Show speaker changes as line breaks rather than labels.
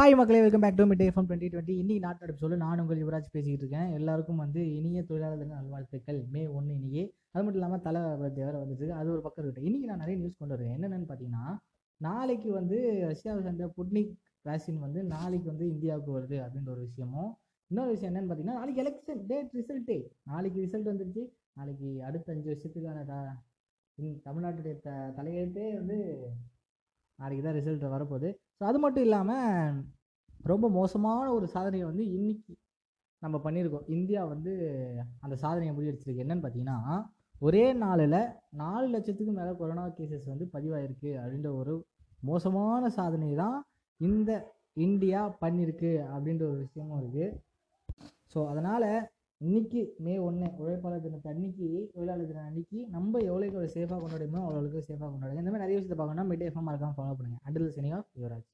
Hi மக்களே welcome back to mid FM twenty twenty இன்னைக்கு நாட்டோட சொல்லு நான் உங்கள் யுவராஜ் பேசிக்கிட்டு இருக்கேன். எல்லாருக்கும் வந்து இனிய தொழிலாளர் நல்வாழ்த்துக்கள். மே ஒன்று இன்னைக்கு. அது மட்டும் இல்லாமல் தலை birthday வேறு வந்துச்சு. அது ஒரு பக்கம் இருக்கட்டும். இன்னைக்கு நான் நிறைய நியூஸ் கொண்டு வரேன். என்னென்னு பார்த்தீங்கன்னா நாளைக்கு வந்து ரஷ்யாவை சேர்ந்த புட்னிக் வேக்சின் வந்து நாளைக்கு வந்து இந்தியாவுக்கு வருது அப்படின்ற ஒரு விஷயமும். இன்னொரு விஷயம் என்னென்னு பார்த்தீங்கன்னா நாளைக்கு எலெக்ஷன் டேட் ரிசல்ட்டே நாளைக்கு ரிசல்ட் வந்துருச்சு. நாளைக்கு அடுத்த அஞ்சு வருஷத்துக்கான த- தமிழ்நாட்டுடைய த தலையெழுத்தே வந்து நாளைக்கு தான் ரிசல்ட் வரப்போகுது. ஸோ அது மட்டும் இல்லாமல் ரொம்ப மோசமான ஒரு சாதனையை வந்து இன்னைக்கு நம்ம பண்ணியிருக்கோம். இந்தியா வந்து அந்த சாதனையை முறியடிச்சிருக்கு. என்னன்னு பார்த்தீங்கன்னா ஒரே நாளில் நாலு லட்சத்துக்கு மேலே கொரோனா கேசஸ் வந்து பதிவாயிருக்கு அப்படின்ற ஒரு மோசமான சாதனை தான் இந்த இந்தியா பண்ணியிருக்கு அப்படின்ற ஒரு விஷயமும் இருக்குது ஸோ அதனால் இன்னைக்கு மே ஒன்று உழைப்பாளர் தினத்தை அன்னைக்கு தொழிலாளர் தினம். அன்னைக்கு நம்ம எவ்வளோக்கு எவ்வளோ சேஃபாக கொண்டாடுமோ அவ்வளோக்கு சேஃபாக கொண்டாடுங்க. இந்த மாதிரி நிறைய விஷயத்தை பார்க்கணும்னா மிட் எஃப்எம் மறக்காமல் ஃபாலோ பண்ணுங்கள் அண்டில் சினியா யுவராஜ்.